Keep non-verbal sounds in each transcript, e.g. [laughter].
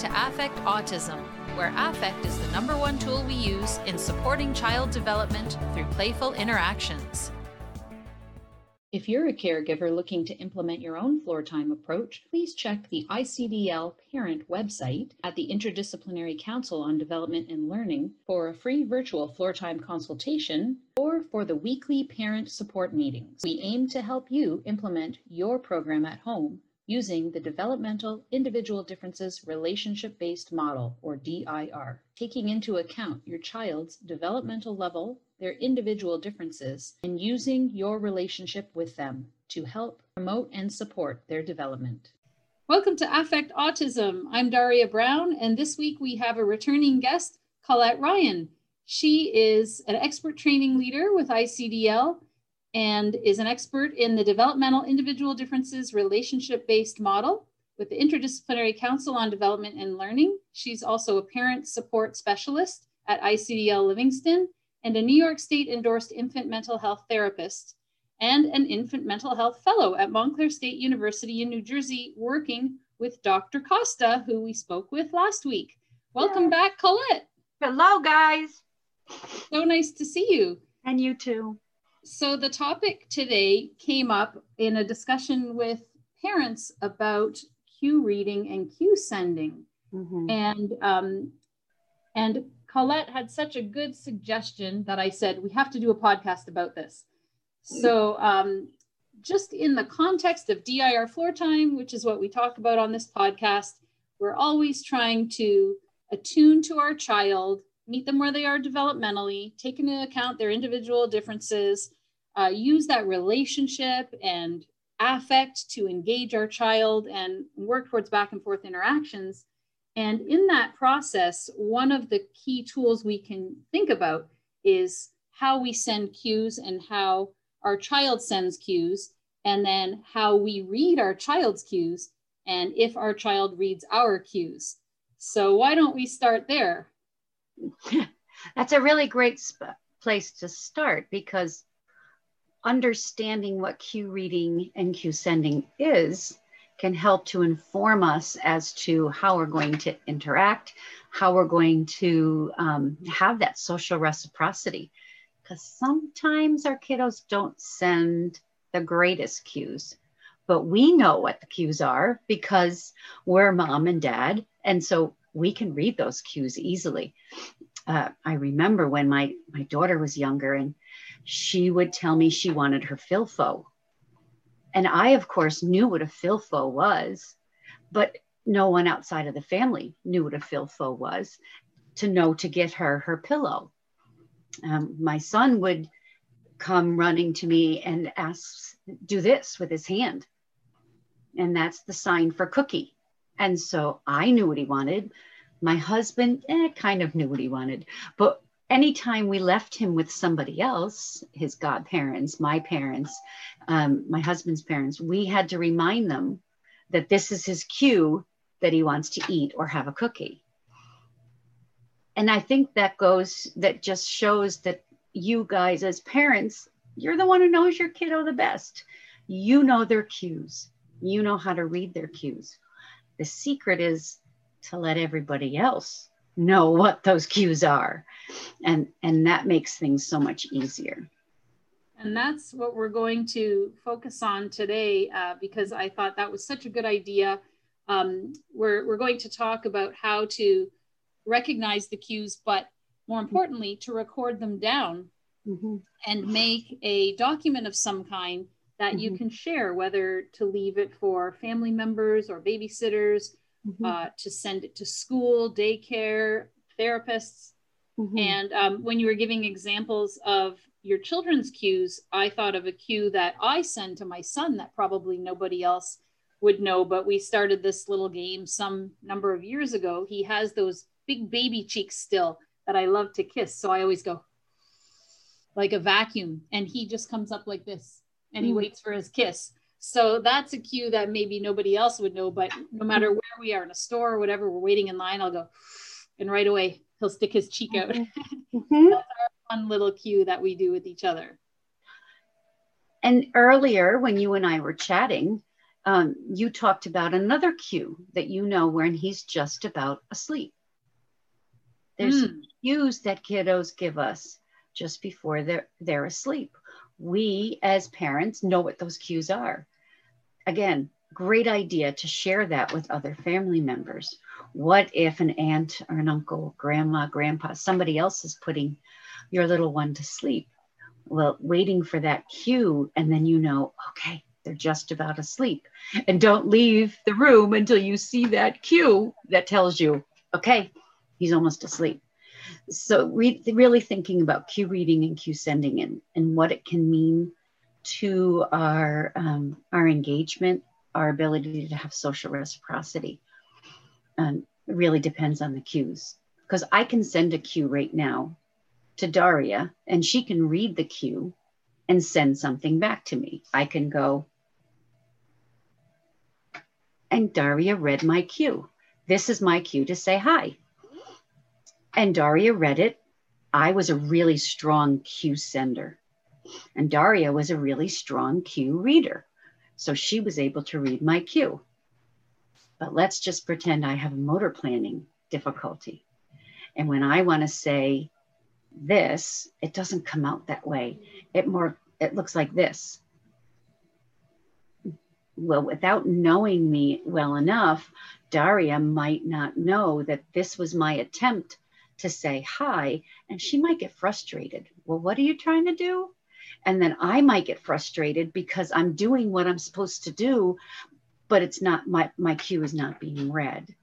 to Affect Autism, where affect is the number one tool we use in supporting child development through playful interactions. If you're a caregiver looking to implement your own floor time approach, please check the ICDL parent website at the Interdisciplinary Council on Development and Learning for a free virtual floor time consultation or for the weekly parent support meetings. We aim to help you implement your program at home using the Developmental Individual Differences Relationship Based Model, or DIR, taking into account your child's developmental level, their individual differences, and using your relationship with them to help promote and support their development. Welcome to Affect Autism. I'm Daria Brown, and this week we have a returning guest, Colette Ryan. She is an expert training leader with ICDL and is an expert in the developmental individual differences relationship based model with the Interdisciplinary Council on Development and Learning. She's also a parent support specialist at ICDL Livingston and a New York State endorsed infant mental health therapist and an infant mental health fellow at Montclair State University in New Jersey, working with Dr. Costa, who we spoke with last week. Welcome yeah. back, Colette. Hello, guys. So nice to see you. And you too. So the topic today came up in a discussion with parents about cue reading and cue sending. Mm-hmm. And um, and Colette had such a good suggestion that I said we have to do a podcast about this. So um, just in the context of DIR floor time, which is what we talk about on this podcast, we're always trying to attune to our child meet them where they are developmentally, take into account their individual differences, uh, use that relationship and affect to engage our child and work towards back and forth interactions. And in that process, one of the key tools we can think about is how we send cues and how our child sends cues, and then how we read our child's cues, and if our child reads our cues. So, why don't we start there? That's a really great place to start because understanding what cue reading and cue sending is can help to inform us as to how we're going to interact, how we're going to um, have that social reciprocity. Because sometimes our kiddos don't send the greatest cues, but we know what the cues are because we're mom and dad. And so we can read those cues easily. Uh, I remember when my my daughter was younger, and she would tell me she wanted her filfo, and I, of course, knew what a filfo was, but no one outside of the family knew what a filfo was. To know to get her her pillow, um, my son would come running to me and ask, "Do this with his hand," and that's the sign for cookie. And so I knew what he wanted. My husband eh, kind of knew what he wanted. But anytime we left him with somebody else, his godparents, my parents, um, my husband's parents, we had to remind them that this is his cue that he wants to eat or have a cookie. And I think that goes, that just shows that you guys as parents, you're the one who knows your kiddo the best. You know their cues, you know how to read their cues. The secret is to let everybody else know what those cues are. And, and that makes things so much easier. And that's what we're going to focus on today uh, because I thought that was such a good idea. Um, we're, we're going to talk about how to recognize the cues, but more importantly, to record them down mm-hmm. and make a document of some kind that mm-hmm. you can share, whether to leave it for family members or babysitters, mm-hmm. uh, to send it to school, daycare, therapists. Mm-hmm. And um, when you were giving examples of your children's cues, I thought of a cue that I send to my son that probably nobody else would know. But we started this little game some number of years ago. He has those big baby cheeks still that I love to kiss. So I always go like a vacuum, and he just comes up like this and he mm. waits for his kiss. So that's a cue that maybe nobody else would know, but no matter where we are in a store or whatever, we're waiting in line, I'll go, and right away he'll stick his cheek out. [laughs] Mm-hmm. that's our fun little cue that we do with each other. And earlier, when you and I were chatting, um, you talked about another cue that you know when he's just about asleep. There's mm. cues that kiddos give us just before they're, they're asleep. We, as parents, know what those cues are. Again, great idea to share that with other family members. What if an aunt or an uncle, grandma, grandpa, somebody else is putting your little one to sleep? Well, waiting for that cue, and then you know, okay, they're just about asleep. And don't leave the room until you see that cue that tells you, okay, he's almost asleep. So, re- really thinking about cue reading and cue sending and, and what it can mean to our, um, our engagement, our ability to have social reciprocity. Um, really depends on the cues. Because I can send a cue right now to Daria and she can read the cue and send something back to me. I can go, and Daria read my cue. This is my cue to say hi. And Daria read it. I was a really strong cue sender, and Daria was a really strong cue reader. So she was able to read my cue. But let's just pretend I have a motor planning difficulty. And when I want to say this, it doesn't come out that way. It more it looks like this well, without knowing me well enough, Daria might not know that this was my attempt to say hi, and she might get frustrated. Well, what are you trying to do? And then I might get frustrated because I'm doing what I'm supposed to do, but it's not my, my cue is not being read.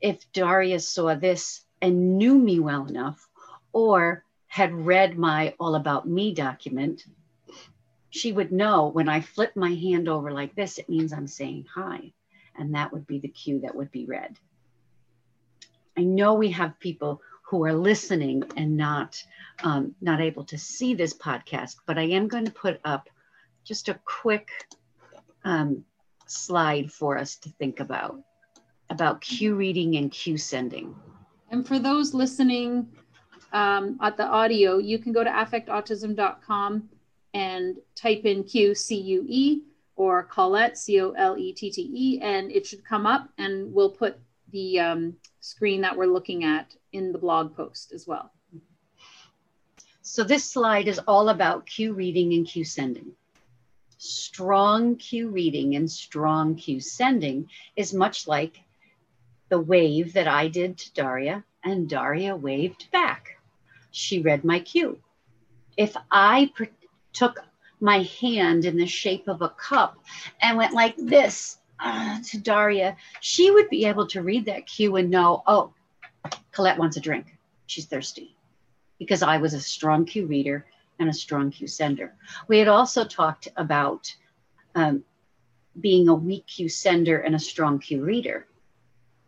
If Daria saw this and knew me well enough, or had read my All About Me document, she would know when I flip my hand over like this, it means I'm saying hi. And that would be the cue that would be read. I know we have people who are listening and not um, not able to see this podcast, but I am going to put up just a quick um, slide for us to think about about cue reading and cue sending. And for those listening um, at the audio, you can go to affectautism.com and type in Q C U E or Colette C O L E T T E, and it should come up. And we'll put the um, screen that we're looking at in the blog post as well. So this slide is all about cue reading and cue sending. Strong cue reading and strong cue sending is much like the wave that I did to Daria, and Daria waved back. She read my cue. If I took my hand in the shape of a cup and went like this uh, to Daria, she would be able to read that cue and know, oh, Colette wants a drink. She's thirsty. Because I was a strong cue reader and a strong cue sender. We had also talked about um, being a weak cue sender and a strong cue reader.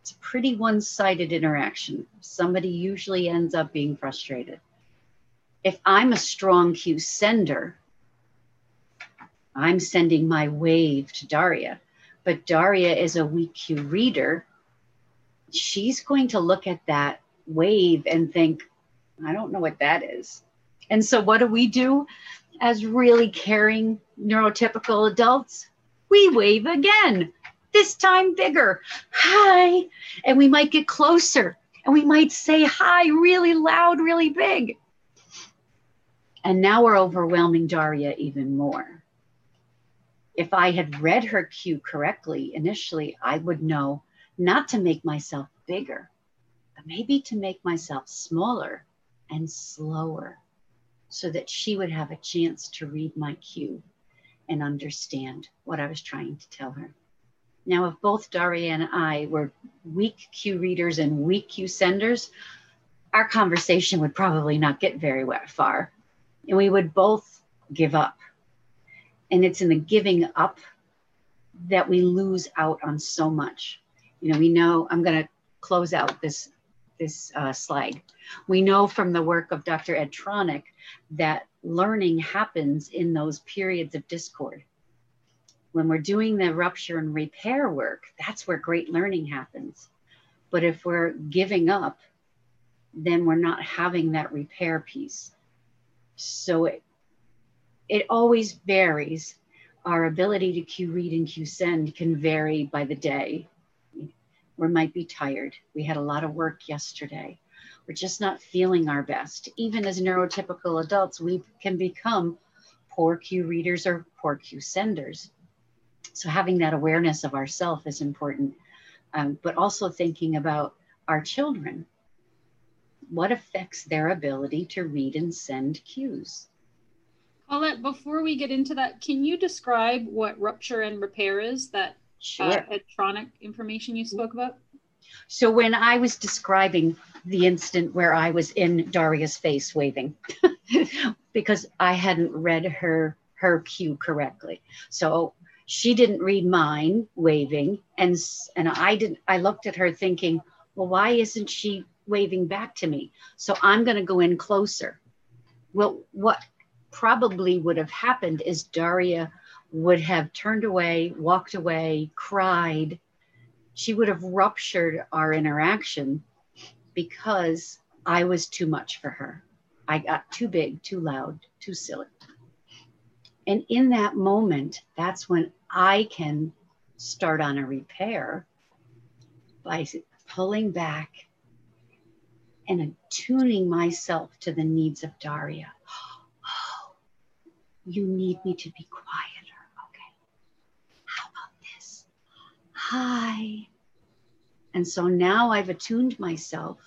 It's a pretty one sided interaction. Somebody usually ends up being frustrated if I'm a strong cue sender, I'm sending my wave to Daria, but Daria is a weak cue reader. She's going to look at that wave and think, I don't know what that is. And so, what do we do as really caring neurotypical adults? We wave again, this time bigger. Hi. And we might get closer and we might say hi really loud, really big. And now we're overwhelming Daria even more. If I had read her cue correctly initially, I would know not to make myself bigger, but maybe to make myself smaller and slower so that she would have a chance to read my cue and understand what I was trying to tell her. Now, if both Daria and I were weak cue readers and weak cue senders, our conversation would probably not get very far and we would both give up. And it's in the giving up that we lose out on so much. You know, we know I'm going to close out this this uh, slide. We know from the work of Dr. Ed Tronick that learning happens in those periods of discord. When we're doing the rupture and repair work, that's where great learning happens. But if we're giving up, then we're not having that repair piece. So it, it always varies our ability to cue read and cue send can vary by the day. We might be tired. We had a lot of work yesterday. We're just not feeling our best. Even as neurotypical adults, we can become poor cue readers or poor cue senders. So having that awareness of ourself is important, um, but also thinking about our children. What affects their ability to read and send cues? Colette, before we get into that, can you describe what rupture and repair is, that sure. uh, Ed Tronick information you spoke about? So when I was describing the instant where I was in Daria's face waving, [laughs] because I hadn't read her her cue correctly. So she didn't read mine waving and and I didn't I looked at her thinking, well why isn't she waving back to me? So I'm going to go in closer. Well, what probably would have happened is Daria would have turned away, walked away, cried. She would have ruptured our interaction because I was too much for her. I got too big, too loud, too silly. And in that moment, that's when I can start on a repair by pulling back and attuning myself to the needs of Daria. You need me to be quieter. Okay. How about this? Hi. And so now I've attuned myself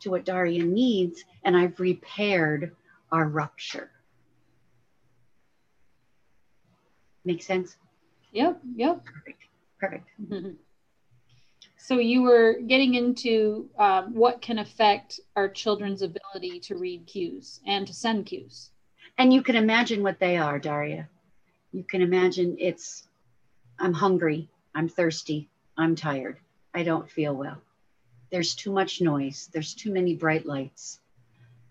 to what Daria needs and I've repaired our rupture. Make sense? Yep, yep. Perfect. Perfect. Mm-hmm. So you were getting into um, what can affect our children's ability to read cues and to send cues. And you can imagine what they are, Daria. You can imagine it's, I'm hungry, I'm thirsty, I'm tired, I don't feel well. There's too much noise, there's too many bright lights.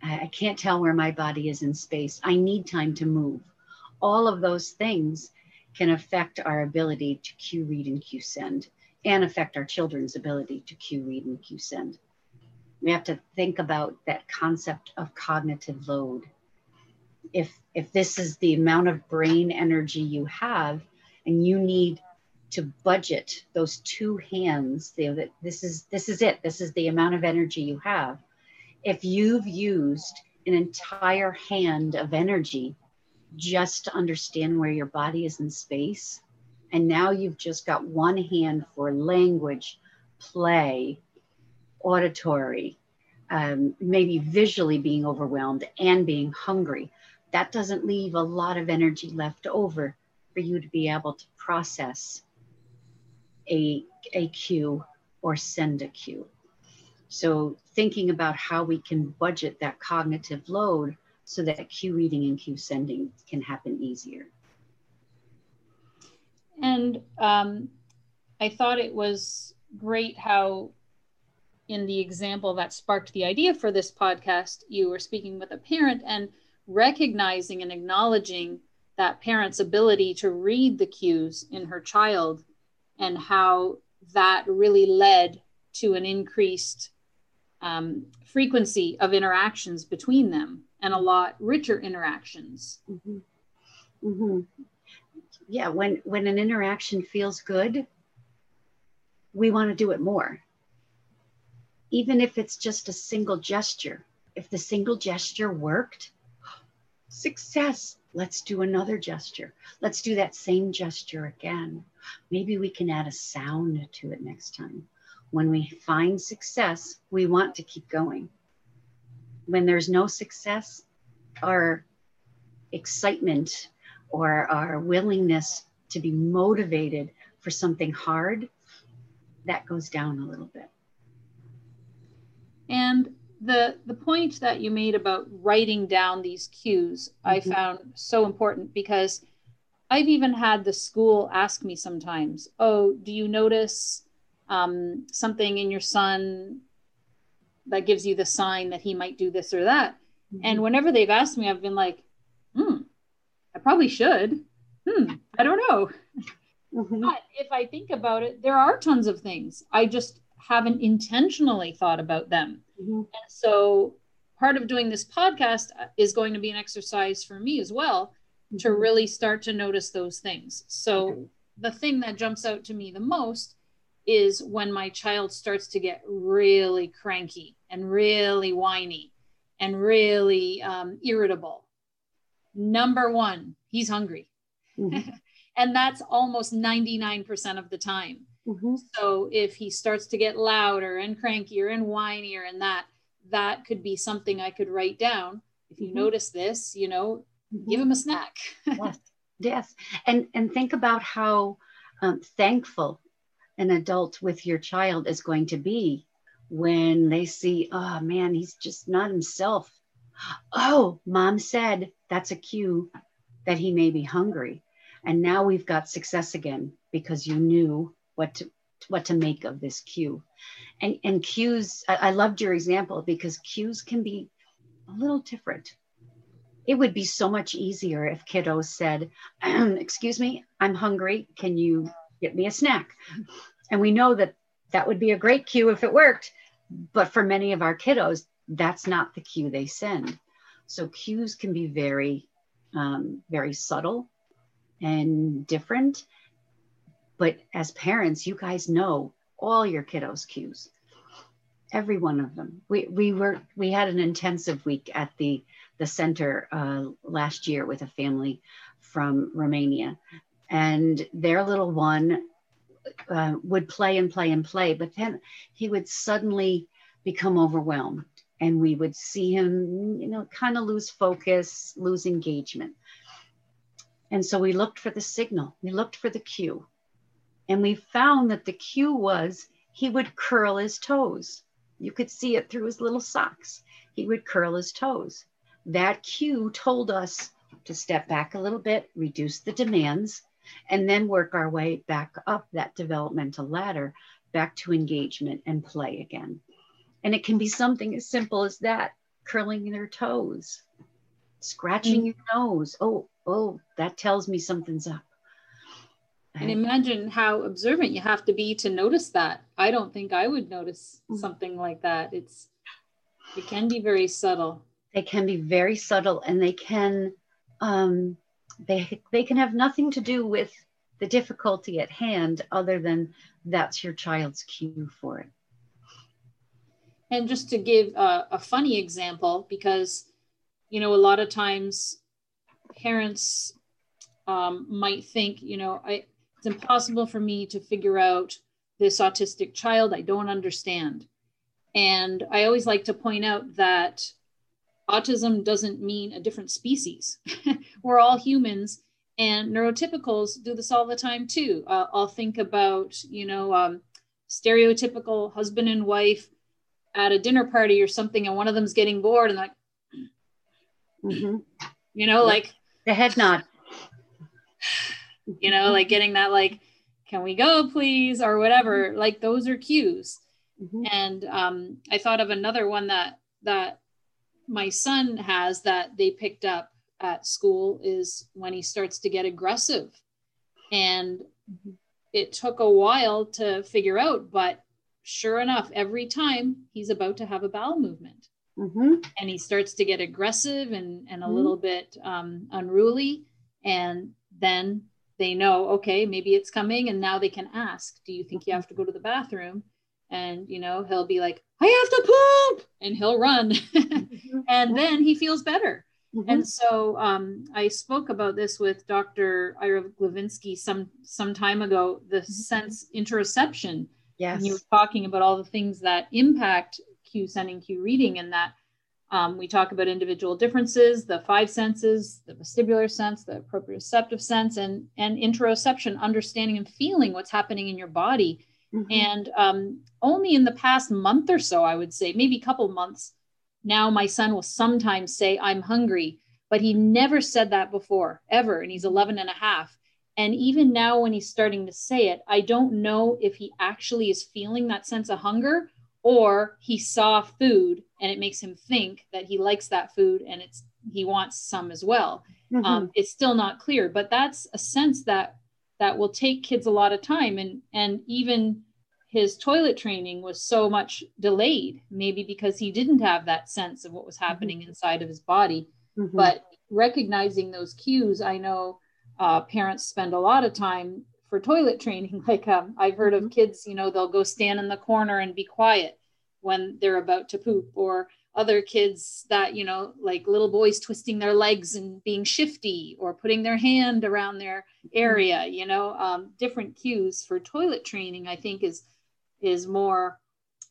I can't tell where my body is in space. I need time to move. All of those things can affect our ability to cue read and cue send and affect our children's ability to cue read and cue send. We have to think about that concept of cognitive load. If if this is the amount of brain energy you have and you need to budget those two hands, you know, that this is this is it. This is the amount of energy you have. If you've used an entire hand of energy just to understand where your body is in space. And now you've just got one hand for language, play, auditory, um, maybe visually being overwhelmed and being hungry. That doesn't leave a lot of energy left over for you to be able to process a, a cue or send a cue. So, thinking about how we can budget that cognitive load so that cue reading and cue sending can happen easier. And um, I thought it was great how, in the example that sparked the idea for this podcast, you were speaking with a parent and recognizing and acknowledging that parent's ability to read the cues in her child and how that really led to an increased um, frequency of interactions between them and a lot richer interactions. Mm-hmm. Mm-hmm. Yeah, when when an interaction feels good, we want to do it more. Even if it's just a single gesture. If the single gesture worked, success. Let's do another gesture. Let's do that same gesture again. Maybe we can add a sound to it next time. When we find success, we want to keep going when there's no success, our excitement or our willingness to be motivated for something hard, that goes down a little bit. And the the point that you made about writing down these cues, mm-hmm. I found so important because I've even had the school ask me sometimes, "Oh, do you notice um, something in your son that gives you the sign that he might do this or that. Mm-hmm. And whenever they've asked me, I've been like, hmm, I probably should. Hmm, I don't know. Mm-hmm. But if I think about it, there are tons of things. I just haven't intentionally thought about them. Mm-hmm. And so part of doing this podcast is going to be an exercise for me as well to Mhm. really start to notice those things. So the thing that jumps out to me the most is when my child starts to get really cranky and really whiny and really um, irritable. Number one, he's hungry. Mhm. [laughs] And that's almost 99% of the time. Mhm. So if he starts to get louder and crankier and whinier and that, that could be something I could write down. If you Mhm. notice this, you know, Mhm. give him a snack. [laughs] yes yes and and think about how um, thankful an adult with your child is going to be when they see oh man he's just not himself oh mom said that's a cue that he may be hungry and now we've got success again because you knew what to what to make of this cue and and cues I, I loved your example because cues can be a little different it would be so much easier if kiddos said, [clears throat] Excuse me, I'm hungry. Can you get me a snack? And we know that that would be a great cue if it worked. But for many of our kiddos, that's not the cue they send. So cues can be very, um, very subtle and different. But as parents, you guys know all your kiddos' cues every one of them. We we were we had an intensive week at the the center uh, last year with a family from Romania, and their little one uh, would play and play and play, but then he would suddenly become overwhelmed, and we would see him, you know, kind of lose focus, lose engagement. And so we looked for the signal, we looked for the cue, and we found that the cue was he would curl his toes. You could see it through his little socks. He would curl his toes. That cue told us to step back a little bit, reduce the demands, and then work our way back up that developmental ladder, back to engagement and play again. And it can be something as simple as that curling their toes, scratching mm. your nose. Oh, oh, that tells me something's up. And imagine how observant you have to be to notice that. I don't think I would notice Mhm. something like that. It's it can be very subtle. they can be very subtle and they can um, they they can have nothing to do with the difficulty at hand other than that's your child's cue for it And just to give a, a funny example, because you know a lot of times parents um, might think, you know, I it's impossible for me to figure out this autistic child. I don't understand. And I always like to point out that autism doesn't mean a different species. [laughs] We're all humans, and neurotypicals do this all the time too. Uh, I'll think about, you know, um, stereotypical husband and wife at a dinner party or something, and one of them's getting bored and like, Mhm. you know, Yeah. like the head nod [sighs] [laughs] you know like getting that like can we go please or whatever like those are cues Mhm. and um, i thought of another one that that my son has that they picked up at school is when he starts to get aggressive and Mhm. it took a while to figure out but sure enough every time he's about to have a bowel movement Mhm. and he starts to get aggressive and, and a Mhm. little bit um, unruly and then they know okay maybe it's coming and now they can ask do you think you have to go to the bathroom and you know he'll be like i have to poop and he'll run [laughs] and then he feels better Mhm. and so um, I spoke about this with Dr. Ira Glovinsky some some time ago. The sense interoception. yes And you were talking about all the things that impact cue sending, cue reading, and that um, we talk about individual differences, the five senses, the vestibular sense, the proprioceptive sense, and and interoception, understanding and feeling what's happening in your body. Mhm. And um, only in the past month or so, I would say, maybe a couple months, now my son will sometimes say, I'm hungry, but he never said that before, ever. And he's 11 and a half. And even now, when he's starting to say it, I don't know if he actually is feeling that sense of hunger or he saw food and it makes him think that he likes that food and it's he wants some as well Mhm. um, it's still not clear but that's a sense that that will take kids a lot of time and and even his toilet training was so much delayed maybe because he didn't have that sense of what was happening inside of his body Mhm. but recognizing those cues, I know uh, parents spend a lot of time for toilet training. Like um, I've heard of mm-hmm. kids, you know, they'll go stand in the corner and be quiet when they're about to poop, or other kids that, you know, like little boys twisting their legs and being shifty or putting their hand around their mm-hmm. area, you know, um, different cues for toilet training, I think is is more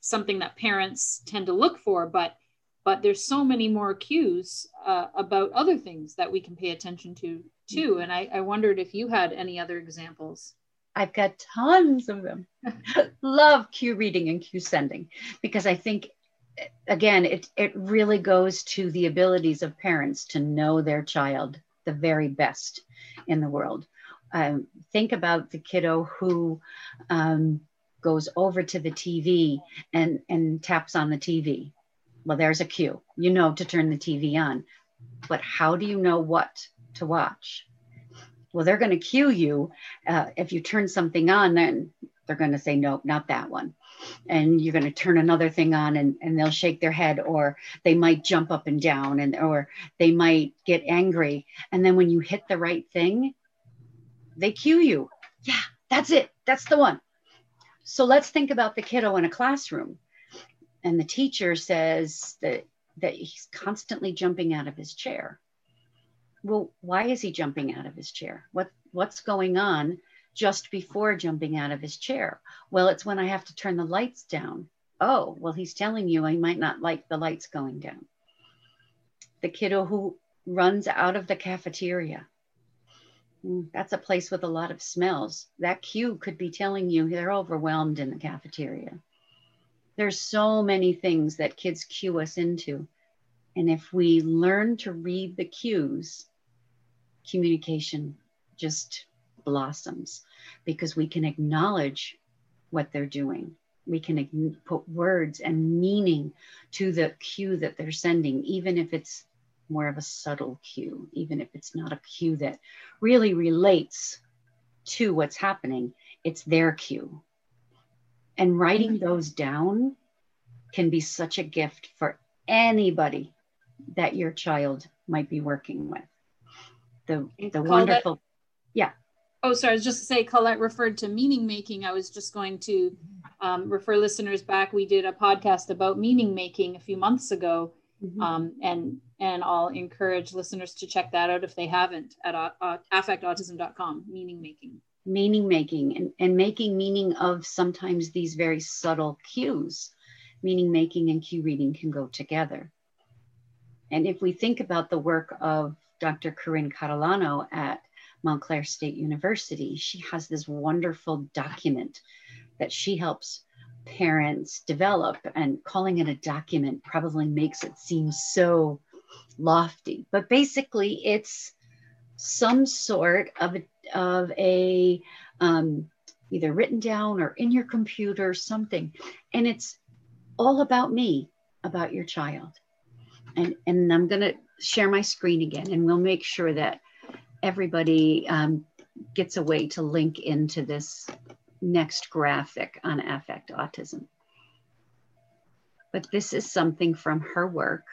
something that parents tend to look for, but but there's so many more cues uh, about other things that we can pay attention to too. And I, I wondered if you had any other examples. I've got tons of them. [laughs] Love cue reading and cue sending because I think, again, it, it really goes to the abilities of parents to know their child the very best in the world. Um, think about the kiddo who um, goes over to the TV and, and taps on the TV. Well, there's a cue. You know to turn the TV on. But how do you know what to watch. Well, they're going to cue you. Uh, if you turn something on, then they're going to say, nope, not that one. And you're going to turn another thing on and, and they'll shake their head or they might jump up and down and or they might get angry. And then when you hit the right thing, they cue you. Yeah, that's it. That's the one. So let's think about the kiddo in a classroom. And the teacher says that, that he's constantly jumping out of his chair well, why is he jumping out of his chair? What what's going on just before jumping out of his chair? Well, it's when I have to turn the lights down. Oh, well, he's telling you I might not like the lights going down. The kiddo who runs out of the cafeteria. Hmm, that's a place with a lot of smells. That cue could be telling you they're overwhelmed in the cafeteria. There's so many things that kids cue us into. And if we learn to read the cues, communication just blossoms because we can acknowledge what they're doing. We can put words and meaning to the cue that they're sending, even if it's more of a subtle cue, even if it's not a cue that really relates to what's happening, it's their cue. And writing those down can be such a gift for anybody that your child might be working with. The the wonderful yeah. Oh sorry i was just to say colette referred to meaning making. I was just going to um, refer listeners back. We did a podcast about meaning making a few months ago mm-hmm. um, and and i'll encourage listeners to check that out if they haven't at uh, affectautism.com meaning making meaning making and, and making meaning of sometimes these very subtle cues meaning making and cue reading can go together and if we think about the work of Dr. Corinne Catalano at Montclair State University, she has this wonderful document that she helps parents develop. And calling it a document probably makes it seem so lofty. But basically, it's some sort of a, of a um, either written down or in your computer, something. And it's all about me, about your child. And, and I'm going to share my screen again and we'll make sure that everybody um, gets a way to link into this next graphic on affect autism. But this is something from her work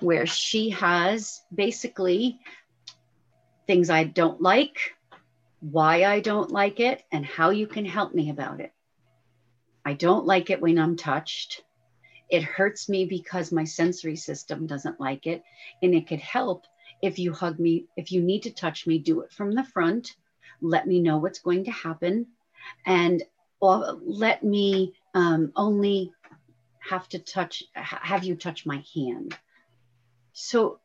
where she has basically things I don't like, why I don't like it, and how you can help me about it. I don't like it when I'm touched. It hurts me because my sensory system doesn't like it. And it could help if you hug me, if you need to touch me, do it from the front. Let me know what's going to happen. And let me um, only have to touch, have you touch my hand. So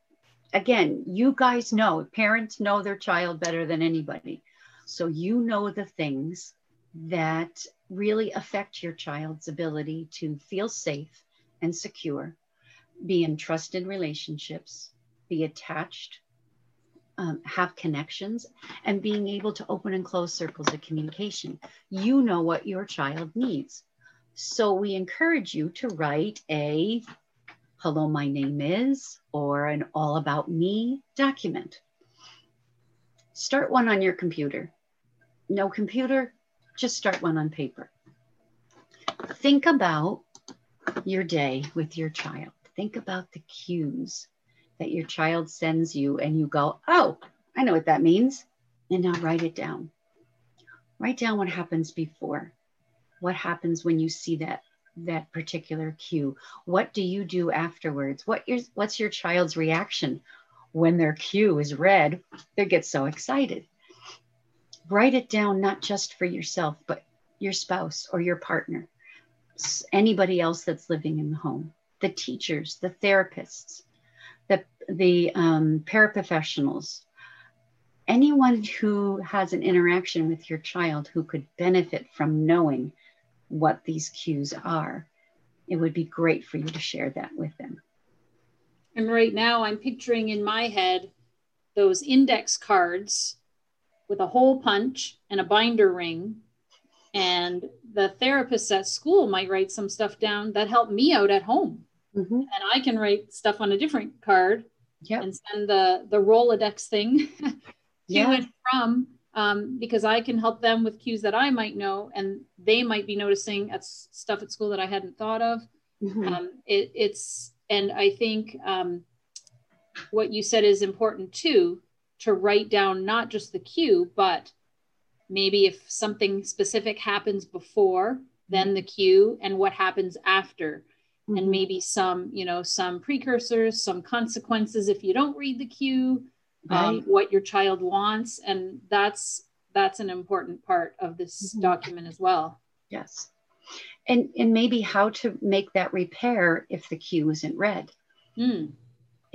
again, you guys know, parents know their child better than anybody. So you know the things that really affect your child's ability to feel safe and secure, be in trusted relationships, be attached, um, have connections, and being able to open and close circles of communication. You know what your child needs. So we encourage you to write a hello, my name is, or an all about me document. Start one on your computer. No computer, just start one on paper. Think about your day with your child. Think about the cues that your child sends you and you go, oh, I know what that means. And now write it down. Write down what happens before. What happens when you see that that particular cue? What do you do afterwards? What your what's your child's reaction when their cue is read? They get so excited. Write it down not just for yourself, but your spouse or your partner, anybody else that's living in the home, the teachers, the therapists, the the um, paraprofessionals, anyone who has an interaction with your child who could benefit from knowing what these cues are, it would be great for you to share that with them. And right now, I'm picturing in my head those index cards with a hole punch and a binder ring. And the therapists at school might write some stuff down that helped me out at home. Mm-hmm. And I can write stuff on a different card yep. and send the, the Rolodex thing [laughs] to yeah. and from um, because I can help them with cues that I might know, and they might be noticing at stuff at school that I hadn't thought of. Mm-hmm. Um, it, it's and I think um, what you said is important too to write down not just the cue, but maybe if something specific happens before, then the cue, and what happens after. Mm-hmm. And maybe some, you know, some precursors, some consequences if you don't read the cue, um, right. um, what your child wants and that's that's an important part of this mm-hmm. document as well yes and and maybe how to make that repair if the cue isn't read mm.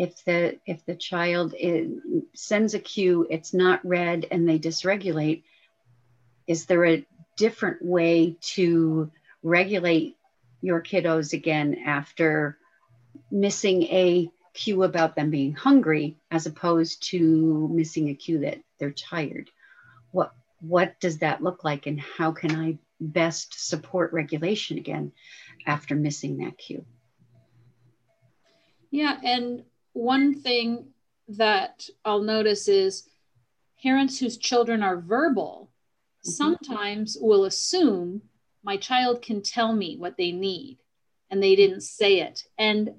If the if the child is, sends a cue it's not read and they dysregulate is there a different way to regulate your kiddos again after missing a cue about them being hungry as opposed to missing a cue that they're tired? What what does that look like and how can i best support regulation again after missing that cue? Yeah and one thing that i'll notice is parents whose children are verbal mm-hmm. sometimes will assume my child can tell me what they need and they didn't say it and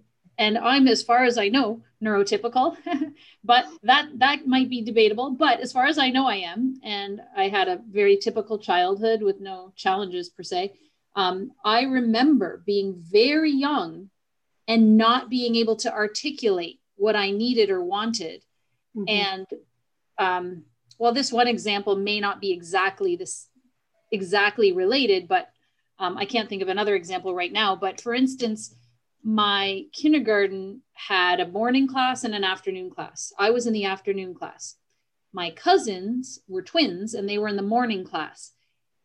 and I'm, as far as I know, neurotypical, [laughs] but that that might be debatable. But as far as I know, I am, and I had a very typical childhood with no challenges per se. Um, I remember being very young and not being able to articulate what I needed or wanted, mm-hmm. and um, well, this one example may not be exactly this exactly related, but um, I can't think of another example right now. But for instance my kindergarten had a morning class and an afternoon class. I was in the afternoon class. My cousins were twins and they were in the morning class.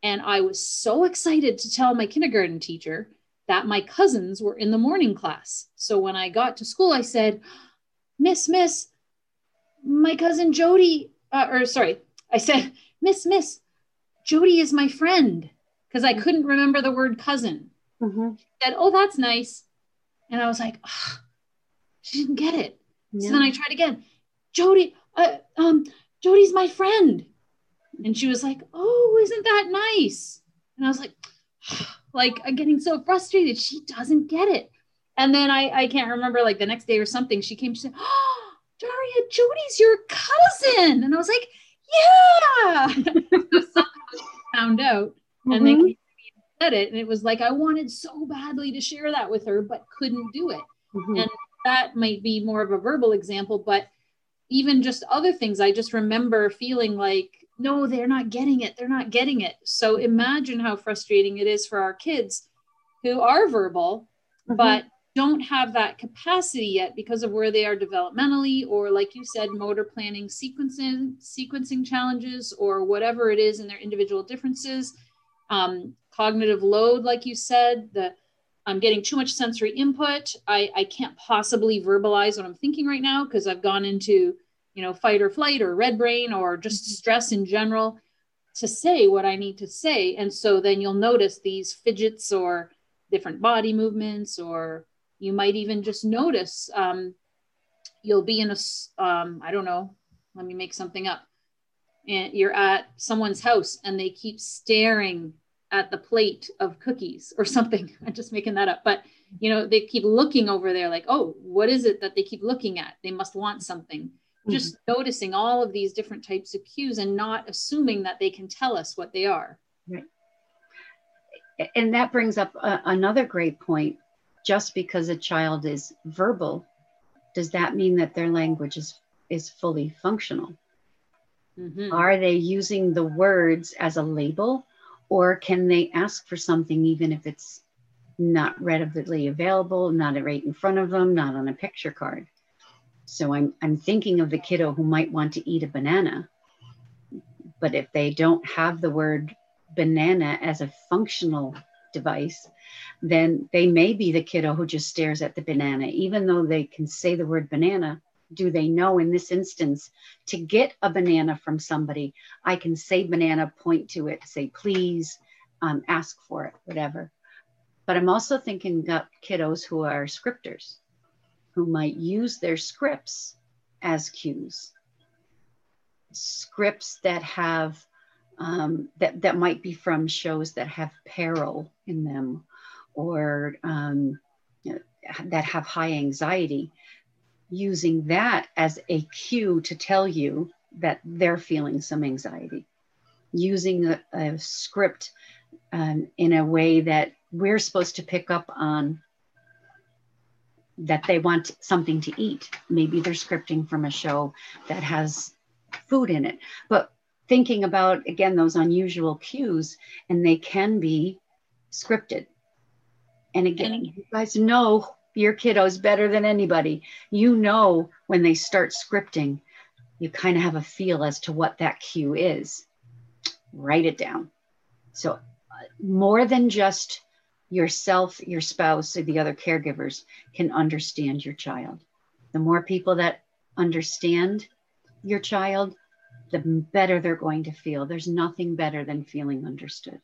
And I was so excited to tell my kindergarten teacher that my cousins were in the morning class. So when I got to school, I said, Miss, Miss, my cousin Jody, uh, or sorry, I said, [laughs] Miss, Miss, Jody is my friend because I couldn't remember the word cousin. Mm-hmm. She said, Oh, that's nice. And I was like, oh, she didn't get it. So then I tried again. Jody, uh, um, Jody's my friend. And she was like, oh, isn't that nice? And I was like, [sighs] like I'm getting so frustrated. She doesn't get it. And then I, I can't remember like the next day or something. She came, she said, oh, Daria, Jody's your cousin. And I was like, yeah. [laughs] so found out. Mm-hmm. And then said it and it was like i wanted so badly to share that with her but couldn't do it mm-hmm. and that might be more of a verbal example but even just other things i just remember feeling like no they're not getting it they're not getting it so imagine how frustrating it is for our kids who are verbal mm-hmm. but don't have that capacity yet because of where they are developmentally or like you said motor planning sequencing sequencing challenges or whatever it is in their individual differences um, cognitive load, like you said, the I'm getting too much sensory input. I, I can't possibly verbalize what I'm thinking right now because I've gone into, you know, fight or flight or red brain or just mm-hmm. stress in general to say what I need to say. And so then you'll notice these fidgets or different body movements, or you might even just notice um, you'll be in a, um, I don't know, let me make something up. And you're at someone's house and they keep staring at the plate of cookies or [laughs] something. I'm just making that up. But you know, they keep looking over there like, oh, what is it that they keep looking at? They must want something. Mm-hmm. Just noticing all of these different types of cues and not assuming that they can tell us what they are. Right. And that brings up a, another great point. Just because a child is verbal, does that mean that their language is, is fully functional? Mm-hmm. Are they using the words as a label or can they ask for something even if it's not readily available, not right in front of them, not on a picture card? So I'm, I'm thinking of the kiddo who might want to eat a banana, but if they don't have the word banana as a functional device, then they may be the kiddo who just stares at the banana, even though they can say the word banana do they know in this instance to get a banana from somebody? I can say banana point to it say please um, ask for it whatever. But i'm also thinking about kiddos who are scripters who might use their scripts as cues. Scripts that have um, that that might be from shows that have peril in them or um, that have high anxiety using that as a cue to tell you that they're feeling some anxiety, using a, a script um, in a way that we're supposed to pick up on that they want something to eat. Maybe they're scripting from a show that has food in it. But thinking about, again, those unusual cues, and they can be scripted. And again, you guys know your kiddos better than anybody. You know when they start scripting, you kind of have a feel as to what that cue is. Write it down. So, uh, more than just yourself, your spouse, or the other caregivers can understand your child. The more people that understand your child, the better they're going to feel. There's nothing better than feeling understood.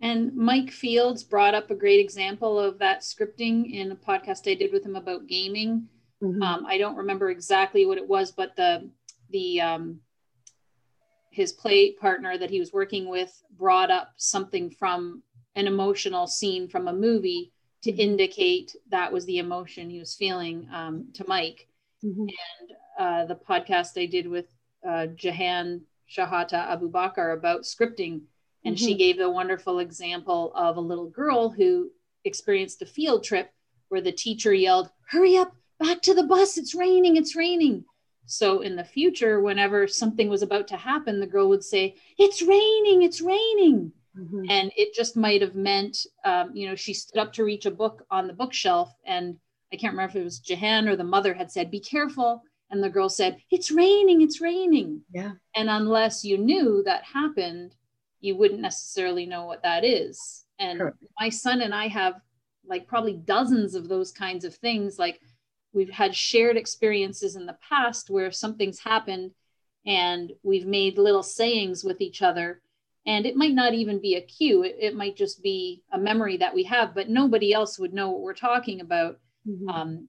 And Mike Fields brought up a great example of that scripting in a podcast I did with him about gaming. Mm-hmm. Um, I don't remember exactly what it was, but the the um, his play partner that he was working with brought up something from an emotional scene from a movie to mm-hmm. indicate that was the emotion he was feeling um, to Mike. Mm-hmm. And uh, the podcast I did with uh, Jahan Shahata Abu Bakar about scripting and mm-hmm. she gave the wonderful example of a little girl who experienced a field trip where the teacher yelled, Hurry up, back to the bus, it's raining, it's raining. So in the future, whenever something was about to happen, the girl would say, It's raining, it's raining. Mm-hmm. And it just might have meant, um, you know, she stood up to reach a book on the bookshelf. And I can't remember if it was Jahan or the mother had said, Be careful. And the girl said, It's raining, it's raining. Yeah. And unless you knew that happened, you wouldn't necessarily know what that is. And my son and I have like probably dozens of those kinds of things. Like we've had shared experiences in the past where something's happened and we've made little sayings with each other. And it might not even be a cue, it, it might just be a memory that we have, but nobody else would know what we're talking about. Mm-hmm. Um,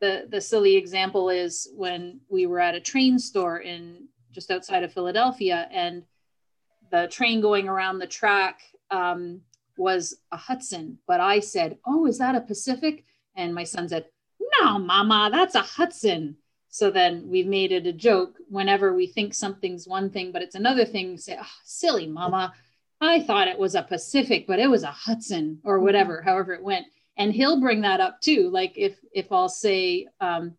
the, the silly example is when we were at a train store in just outside of Philadelphia and the train going around the track um, was a Hudson, but I said, "Oh, is that a Pacific?" And my son said, "No, Mama, that's a Hudson." So then we've made it a joke. Whenever we think something's one thing, but it's another thing, say, oh, "Silly, Mama, I thought it was a Pacific, but it was a Hudson or whatever." However it went, and he'll bring that up too. Like if if I'll say. Um,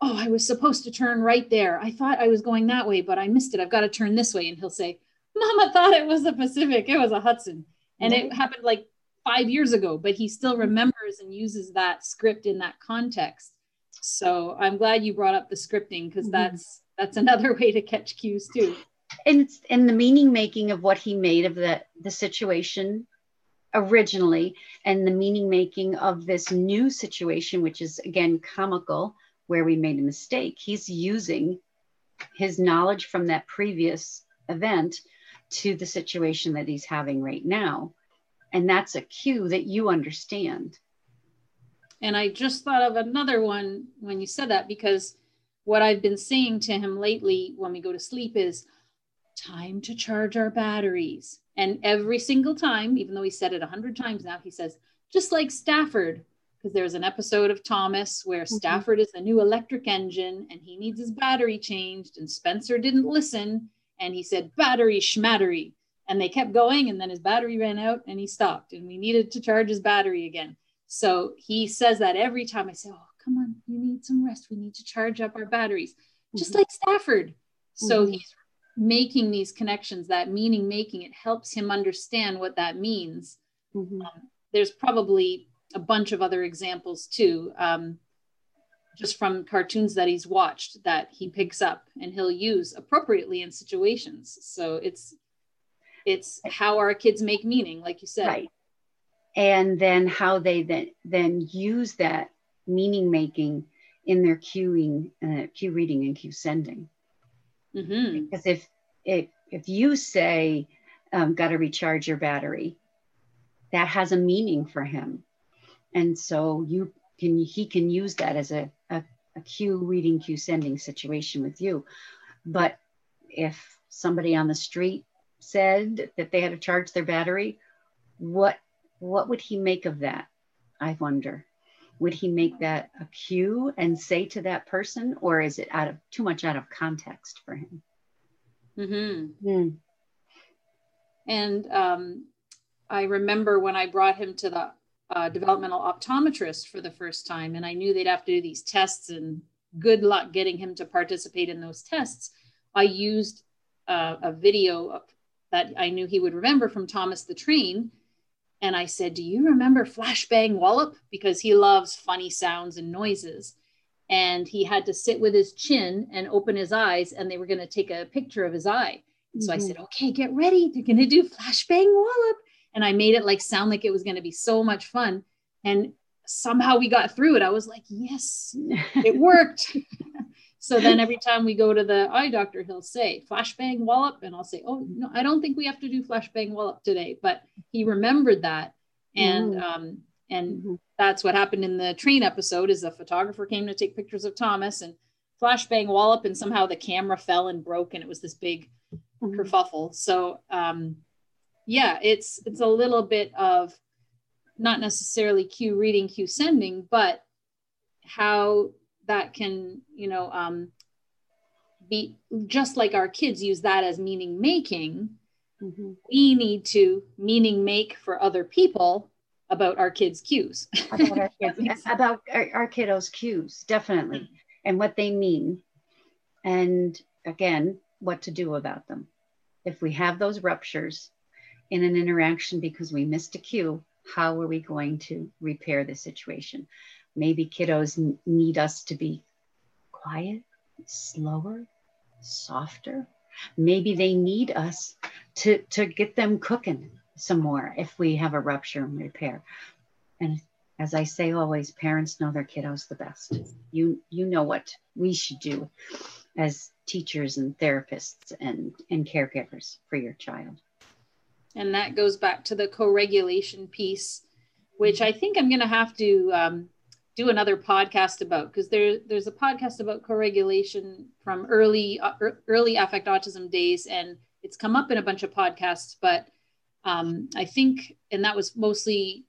oh, I was supposed to turn right there. I thought I was going that way, but I missed it. I've got to turn this way. And he'll say, Mama thought it was a Pacific. It was a Hudson. And it happened like five years ago, but he still remembers and uses that script in that context. So I'm glad you brought up the scripting because mm-hmm. that's that's another [laughs] way to catch cues too. And it's in the meaning making of what he made of the, the situation originally and the meaning making of this new situation, which is again comical, where we made a mistake. He's using his knowledge from that previous event to the situation that he's having right now. And that's a cue that you understand. And I just thought of another one when you said that, because what I've been saying to him lately when we go to sleep is, time to charge our batteries. And every single time, even though he said it a hundred times now, he says, just like Stafford, because there's an episode of Thomas where mm-hmm. Stafford is the new electric engine and he needs his battery changed, and Spencer didn't listen and he said, battery schmattery. And they kept going, and then his battery ran out and he stopped, and we needed to charge his battery again. So he says that every time I say, Oh, come on, you need some rest. We need to charge up our batteries, mm-hmm. just like Stafford. So mm-hmm. he's making these connections, that meaning making, it helps him understand what that means. Mm-hmm. Um, there's probably a bunch of other examples too, um, just from cartoons that he's watched that he picks up and he'll use appropriately in situations. So it's it's how our kids make meaning, like you said. Right. And then how they then then use that meaning making in their cueing, uh, cue reading and cue sending. Mm-hmm. Because if if if you say, um, "Got to recharge your battery," that has a meaning for him. And so you can he can use that as a, a, a cue reading cue sending situation with you. But if somebody on the street said that they had to charge their battery what what would he make of that i wonder would he make that a cue and say to that person or is it out of too much out of context for him mm-hmm. mm. and um, i remember when i brought him to the uh, developmental optometrist for the first time, and I knew they'd have to do these tests, and good luck getting him to participate in those tests. I used uh, a video that I knew he would remember from Thomas the Train. And I said, Do you remember Flashbang Wallop? Because he loves funny sounds and noises. And he had to sit with his chin and open his eyes, and they were going to take a picture of his eye. Mm-hmm. So I mm-hmm. said, Okay, get ready. They're going to do Flashbang Wallop and I made it like sound like it was going to be so much fun. And somehow we got through it. I was like, yes, it worked. [laughs] so then every time we go to the eye doctor, he'll say flashbang wallop. And I'll say, oh, no, I don't think we have to do flashbang wallop today. But he remembered that. And, mm um, and mm-hmm. that's what happened in the train episode is the photographer came to take pictures of Thomas and flashbang wallop and somehow the camera fell and broke and it was this big mm-hmm. kerfuffle. So, um, yeah, it's it's a little bit of not necessarily cue reading, cue sending, but how that can, you know, um, be just like our kids use that as meaning making. Mm-hmm. We need to meaning make for other people about our kids' cues. about our [laughs] kids, about our, our kiddos' cues, definitely, mm-hmm. and what they mean, and again, what to do about them. If we have those ruptures, in an interaction because we missed a cue, how are we going to repair the situation? Maybe kiddos need us to be quiet, slower, softer. Maybe they need us to, to get them cooking some more if we have a rupture and repair. And as I say always, parents know their kiddos the best. You you know what we should do as teachers and therapists and, and caregivers for your child. And that goes back to the co regulation piece, which I think I'm going to have to um, do another podcast about because there, there's a podcast about co regulation from early, uh, early affect autism days. And it's come up in a bunch of podcasts, but um, I think, and that was mostly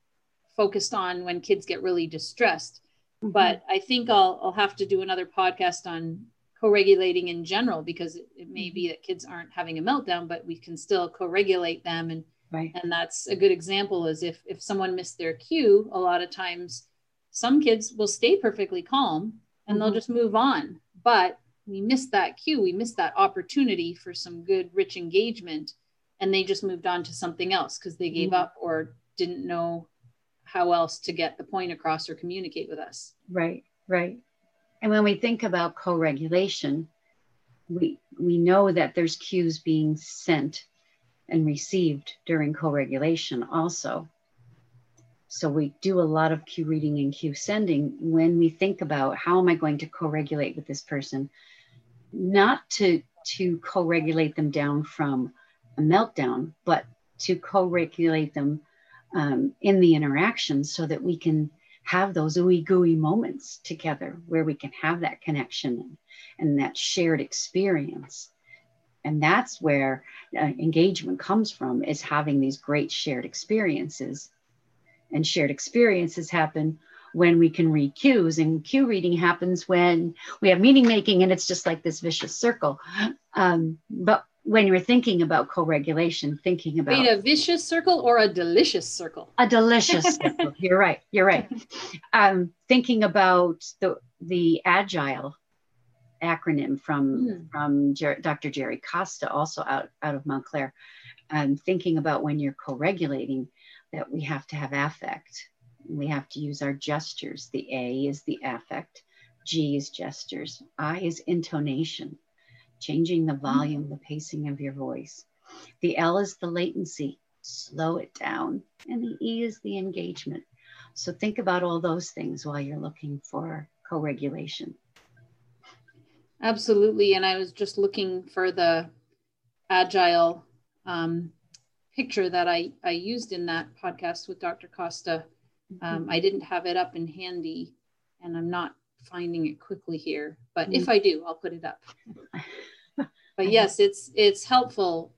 focused on when kids get really distressed. Mm-hmm. But I think I'll, I'll have to do another podcast on co-regulating in general because it, it, may be mm-hmm. that kids aren't having a meltdown but we can still co-regulate them and right. and that's a good example is if if someone missed their cue a lot of times some kids will stay perfectly calm and mm-hmm. they'll just move on but we missed that cue we missed that opportunity for some good rich engagement and they just moved on to something else because they gave mm-hmm. up or didn't know how else to get the point across or communicate with us right right and when we think about co regulation, we, we know that there's cues being sent and received during co regulation also. So we do a lot of cue reading and cue sending when we think about how am I going to co regulate with this person, not to, to co regulate them down from a meltdown, but to co regulate them um, in the interaction so that we can have those ooey gooey moments together where we can have that connection and, and that shared experience. And that's where uh, engagement comes from is having these great shared experiences. And shared experiences happen when we can read cues. And cue reading happens when we have meaning making and it's just like this vicious circle. Um, but when you're thinking about co-regulation thinking about Wait, a vicious circle or a delicious circle? A delicious circle. [laughs] You're right. You're right. Um, thinking about the the agile acronym from mm. from Jer- dr jerry costa also out out of montclair. And um, thinking about when you're co-regulating that we have to have affect we have to use our gestures. The A is the affect, G is gestures, I is intonation, changing the volume, the pacing of your voice. The L is the latency, slow it down. And the E is the engagement. So think about all those things while you're looking for co regulation. Absolutely. And I was just looking for the agile um, picture that I, I used in that podcast with Dr. Costa um, I didn't have it up in handy and I'm not finding it quickly here, but mm-hmm. if I do, I'll put it up. [laughs] but yes, it's it's helpful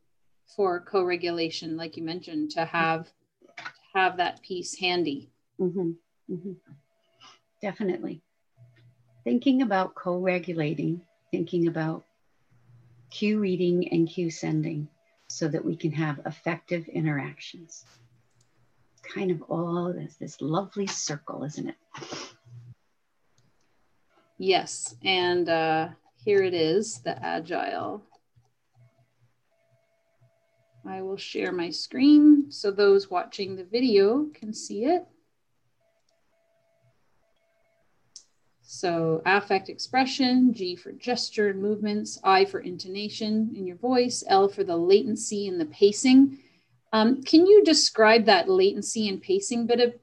for co-regulation, like you mentioned, to have to have that piece handy. Mm-hmm. Mm-hmm. Definitely. Thinking about co-regulating, thinking about cue reading and cue sending so that we can have effective interactions kind of all this this lovely circle, isn't it? Yes, and uh, here it is, the agile. I will share my screen so those watching the video can see it. So affect expression, G for gesture and movements, I for intonation in your voice, L for the latency and the pacing. Um, can you describe that latency and pacing bit of,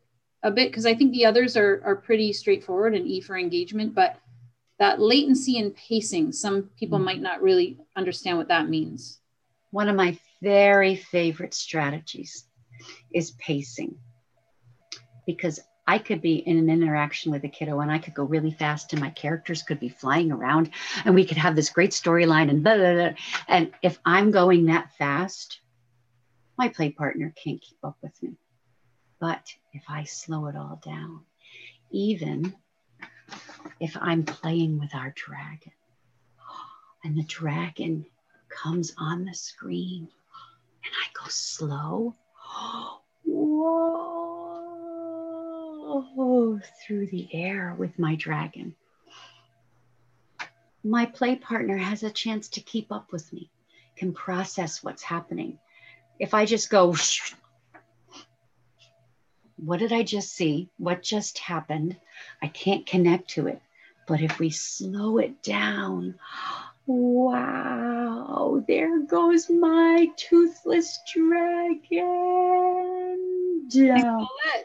a bit? Because I think the others are, are pretty straightforward and E for engagement, but that latency and pacing, some people might not really understand what that means. One of my very favorite strategies is pacing because I could be in an interaction with a kiddo and I could go really fast and my characters could be flying around and we could have this great storyline and blah, blah, blah. And if I'm going that fast, my play partner can't keep up with me. But if I slow it all down, even if I'm playing with our dragon [gasps] and the dragon comes on the screen and I go slow, [gasps] whoa, Oh, through the air with my dragon. My play partner has a chance to keep up with me, can process what's happening, if I just go, what did I just see? What just happened? I can't connect to it. But if we slow it down, wow, there goes my toothless dragon.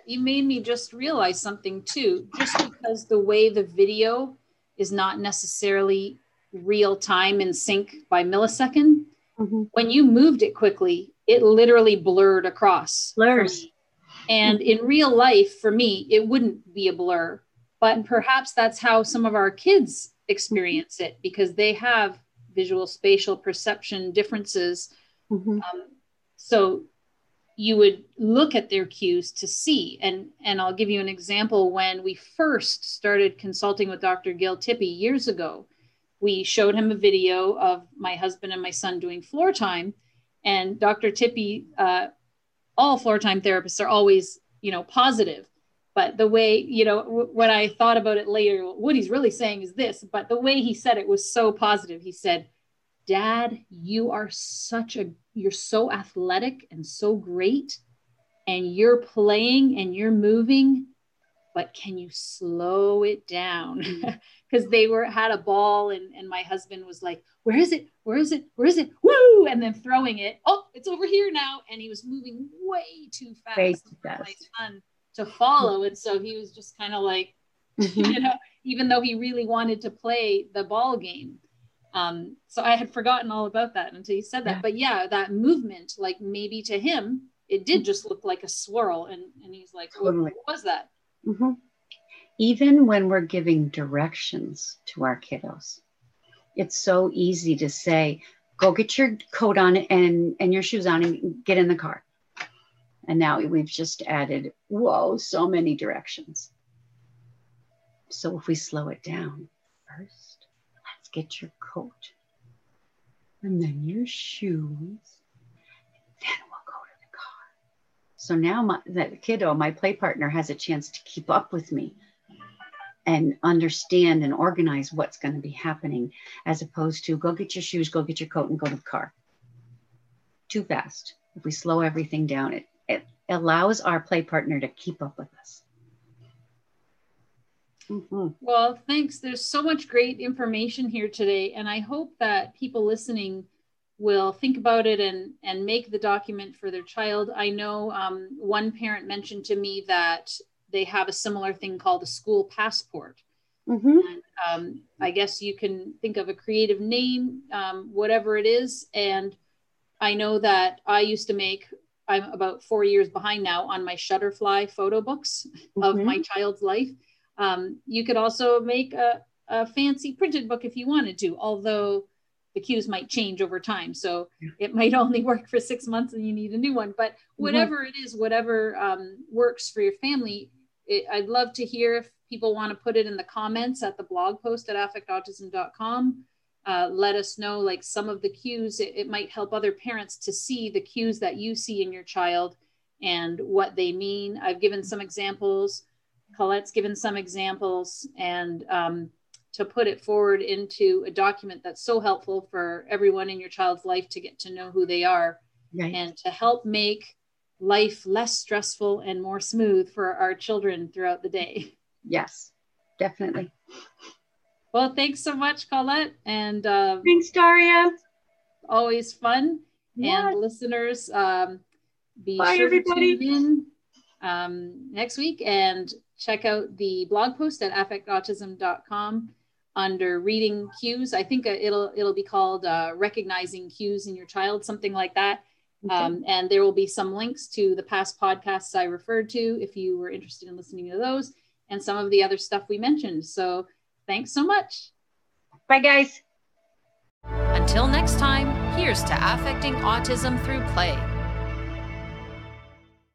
You made me just realize something too, just because the way the video is not necessarily real time in sync by millisecond. Mm-hmm. When you moved it quickly, it literally blurred across. Blurs. And in real life, for me, it wouldn't be a blur. But perhaps that's how some of our kids experience it because they have visual spatial perception differences. Mm-hmm. Um, so you would look at their cues to see. And, and I'll give you an example. When we first started consulting with Dr. Gil Tippy years ago, we showed him a video of my husband and my son doing floor time and Dr. Tippy, uh, all floor time therapists are always, you know, positive. But the way, you know, w- when I thought about it later, what he's really saying is this, but the way he said it was so positive. He said, Dad, you are such a, you're so athletic and so great, and you're playing and you're moving, but can you slow it down? [laughs] Because they were had a ball, and, and my husband was like, Where is it? Where is it? Where is it? Woo! and then throwing it. Oh, it's over here now. And he was moving way too fast, way too fast. my son to follow. And so he was just kind of like, [laughs] mm-hmm. you know, even though he really wanted to play the ball game. Um, so I had forgotten all about that until you said that. Yeah. But yeah, that movement, like maybe to him, it did just look like a swirl. And, and he's like, totally. what, what was that? Mm-hmm. Even when we're giving directions to our kiddos, it's so easy to say, go get your coat on and and your shoes on and get in the car and now we've just added whoa so many directions so if we slow it down first let's get your coat and then your shoes then we'll go to the car so now my that kiddo my play partner has a chance to keep up with me and understand and organize what's going to be happening as opposed to go get your shoes, go get your coat, and go to the car. Too fast. If we slow everything down, it allows our play partner to keep up with us. Mm-hmm. Well, thanks. There's so much great information here today, and I hope that people listening will think about it and and make the document for their child. I know um, one parent mentioned to me that they have a similar thing called a school passport. Mm-hmm. And, um, I guess you can think of a creative name, um, whatever it is. And I know that I used to make, I'm about four years behind now on my Shutterfly photo books mm-hmm. of my child's life. Um, you could also make a, a fancy printed book if you wanted to, although the cues might change over time. So it might [laughs] only work for six months and you need a new one. But mm-hmm. whatever mm-hmm. it is, whatever um, works for your family, it, I'd love to hear if people want to put it in the comments at the blog post at affectautism.com. Uh, let us know like some of the cues. It, it might help other parents to see the cues that you see in your child and what they mean. I've given some examples. Colette's given some examples and um, to put it forward into a document that's so helpful for everyone in your child's life to get to know who they are right. and to help make life less stressful and more smooth for our children throughout the day. Yes, definitely. Well, thanks so much, Colette. And uh, thanks, Daria. Always fun. And listeners, um, be Bye, sure everybody. to tune in um, next week and check out the blog post at affectautism.com under reading cues. I think it'll it'll be called uh, recognizing cues in your child, something like that. Okay. Um, and there will be some links to the past podcasts I referred to if you were interested in listening to those and some of the other stuff we mentioned. So thanks so much. Bye, guys. Until next time, here's to affecting autism through play.